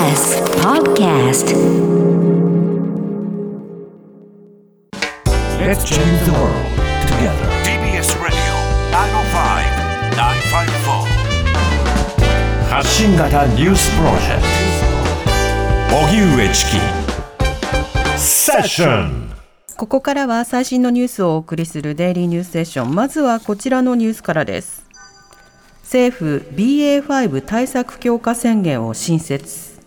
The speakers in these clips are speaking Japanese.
TBS Podcast Let's change the world together. TBS Radio 905-954発信型ニュースプロジェクト荻上チキセッションここからは最新のニュースをお送りするデイリーニュースセッションまずはこちらのニュースからです。政府 BA.5 対策強化宣言を新設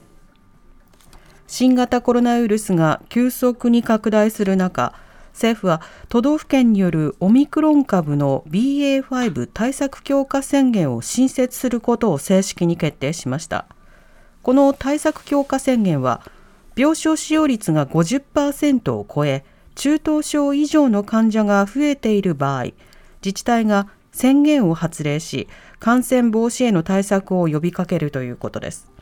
新型コロナウイルスが急速に拡大する中政府は都道府県によるオミクロン株の BA.5 対策強化宣言を新設することを正式に決定しました。この対策強化宣言は病床使用率が50%を超え中等症以上の患者が増えている場合自治体が宣言を発令し感染防止への対策を呼びかけるということです。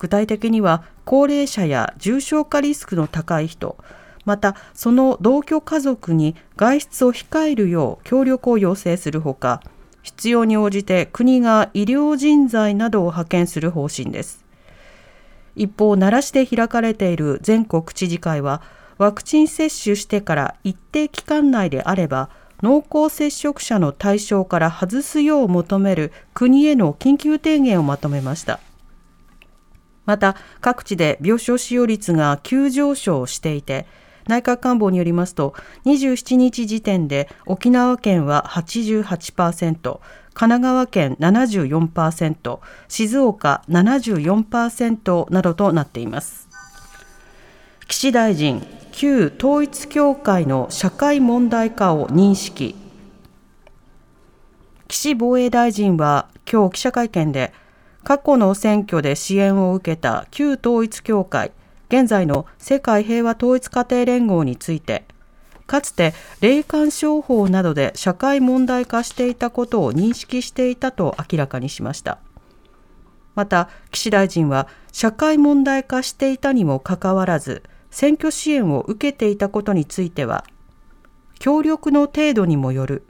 具体的には高齢者や重症化リスクの高い人またその同居家族に外出を控えるよう協力を要請するほか必要に応じて国が医療人材などを派遣する方針です。一方奈良市で開かれている全国知事会はワクチン接種してから一定期間内であれば濃厚接触者の対象から外すよう求める国への緊急提言をまとめました。また各地で病床使用率が急上昇していて内閣官房によりますと27日時点で沖縄県は88%神奈川県74%静岡74%などとなっています。岸大臣旧統一教会の社会問題化を認識。岸防衛大臣は今日記者会見で過去の選挙で支援を受けた旧統一教会現在の世界平和統一家庭連合についてかつて霊感商法などで社会問題化していたことを認識していたと明らかにしました。また岸大臣は社会問題化していたにもかかわらず選挙支援を受けていたことについては協力の程度にもよる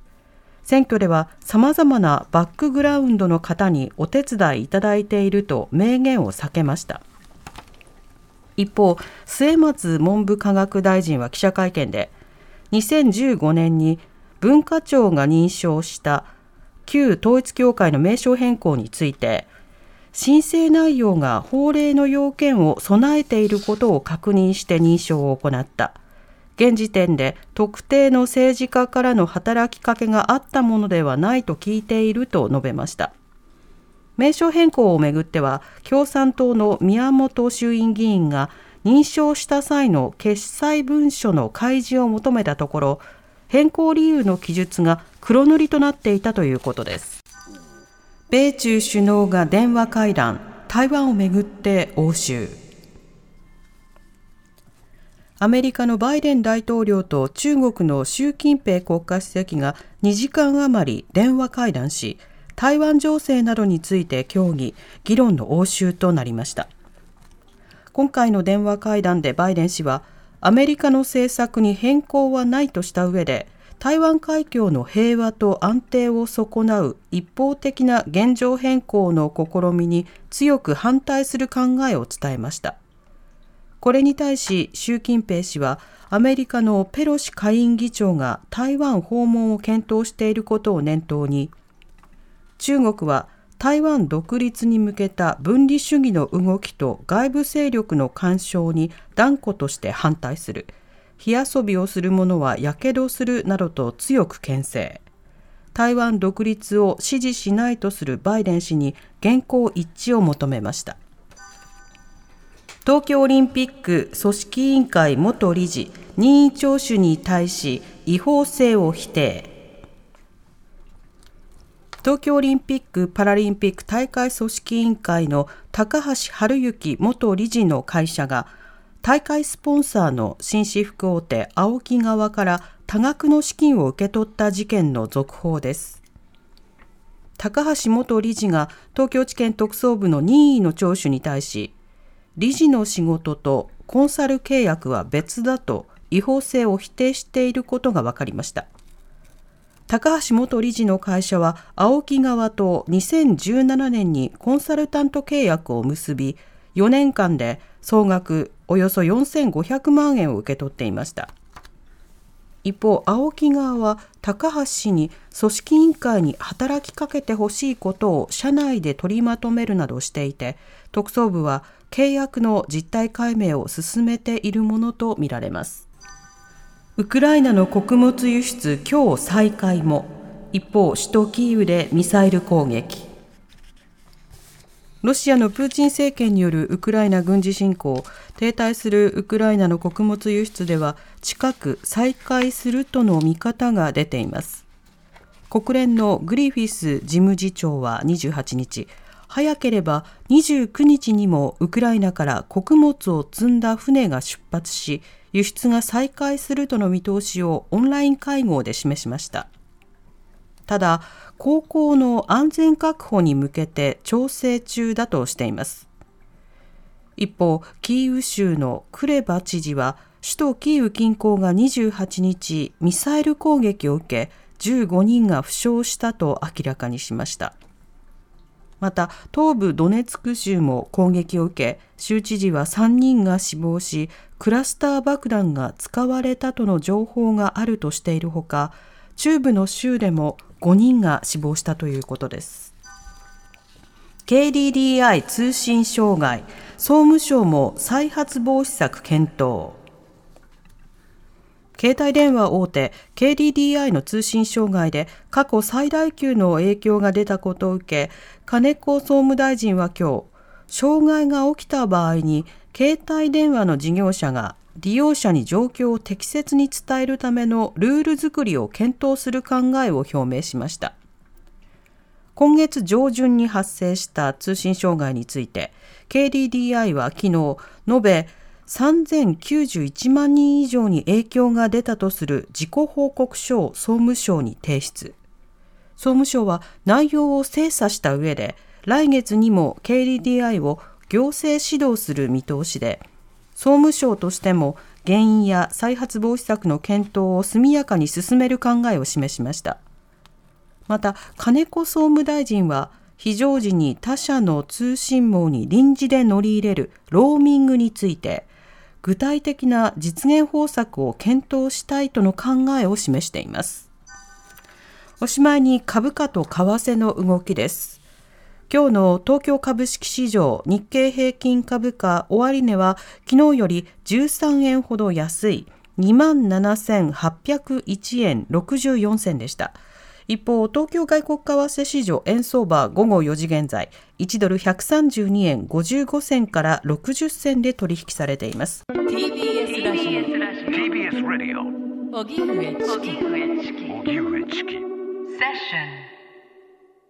選挙ではさまざまなバックグラウンドの方にお手伝いいただいていると明言を避けました。一方末松文部科学大臣は記者会見で2015年に文化庁が認証した旧統一教会の名称変更について申請内容が法令の要件を備えていることを確認して認証を行った。現時点で特定の政治家からの働きかけがあったものではないと聞いていると述べました。名称変更をめぐっては共産党の宮本衆院議員が認証した際の決裁文書の開示を求めたところ変更理由の記述が黒塗りとなっていたということです。米中首脳が電話会談台湾をめぐって応酬アメリカのバイデン大統領と中国の習近平国家主席が2時間余り電話会談し台湾情勢などについて協議議論の応酬となりました。今回の電話会談でバイデン氏はアメリカの政策に変更はないとした上で台湾海峡の平和と安定を損なう一方的な現状変更の試みに強く反対する考えを伝えました。これに対し習近平氏はアメリカのペロシ下院議長が台湾訪問を検討していることを念頭に中国は台湾独立に向けた分離主義の動きと外部勢力の干渉に断固として反対する。火遊びをする者はやけどするなどと強く牽制。台湾独立を支持しないとするバイデン氏に現行一致を求めました。東京オリンピック組織委員会元理事任意聴取に対し違法性を否定。東京オリンピック・パラリンピック大会組織委員会の高橋治之元理事の会社が大会スポンサーの紳士服大手 AOKI 側から多額の資金を受け取った事件の続報です。高橋元理事が東京地検特捜部の任意の聴取に対し理事の仕事とコンサル契約は別だと違法性を否定していることが分かりました。高橋元理事の会社は AOKI 側と2017年にコンサルタント契約を結び4年間で総額およそ4500万円を受け取っていました。一方青木側は高橋氏に組織委員会に働きかけてほしいことを社内で取りまとめるなどしていて特捜部は契約の実態解明を進めているものとみられます。ウクライナの穀物輸出今日再開も。一方首都キーウでミサイル攻撃。ロシアのプーチン政権によるウクライナ軍事侵攻停滞するウクライナの穀物輸出では近く再開するとの見方が出ています。国連のグリフィス事務次長は28日早ければ29日にもウクライナから穀物を積んだ船が出発し輸出が再開するとの見通しをオンライン会合で示しました。ただ航行の安全確保に向けて調整中だとしています。一方キーウ州のクレバ知事は首都キーウ近郊が28日ミサイル攻撃を受け15人が負傷したと明らかにしました。また東部ドネツク州も攻撃を受け州知事は3人が死亡しクラスター爆弾が使われたとの情報があるとしているほか中部の州でも5人が死亡したということです。KDDI 通信障害総務省も再発防止策検討。携帯電話大手 KDDI の通信障害で過去最大級の影響が出たことを受け金子総務大臣は今日障害が起きた場合に携帯電話の事業者が利用者に状況を適切に伝えるためのルール作りを検討する考えを表明しました。今月上旬に発生した通信障害について KDDI は昨日延べ3091万人以上に影響が出たとする自己報告書を総務省に提出。総務省は内容を精査した上で来月にも KDDI を行政指導する見通しで総務省としても原因や再発防止策の検討を速やかに進める考えを示しました。また金子総務大臣は非常時に他社の通信網に臨時で乗り入れるローミングについて具体的な実現方策を検討したいとの考えを示しています。おしまいに株価と為替の動きです。今日の東京株式市場日経平均株価終値は昨日より13円ほど安い27,801円64銭でした。一方、東京外国為替市場円相場午後4時現在、1ドル132円55銭から60銭で取引されています。TBS ラジオ TBS ラジオ。荻上チキ荻上チキセッション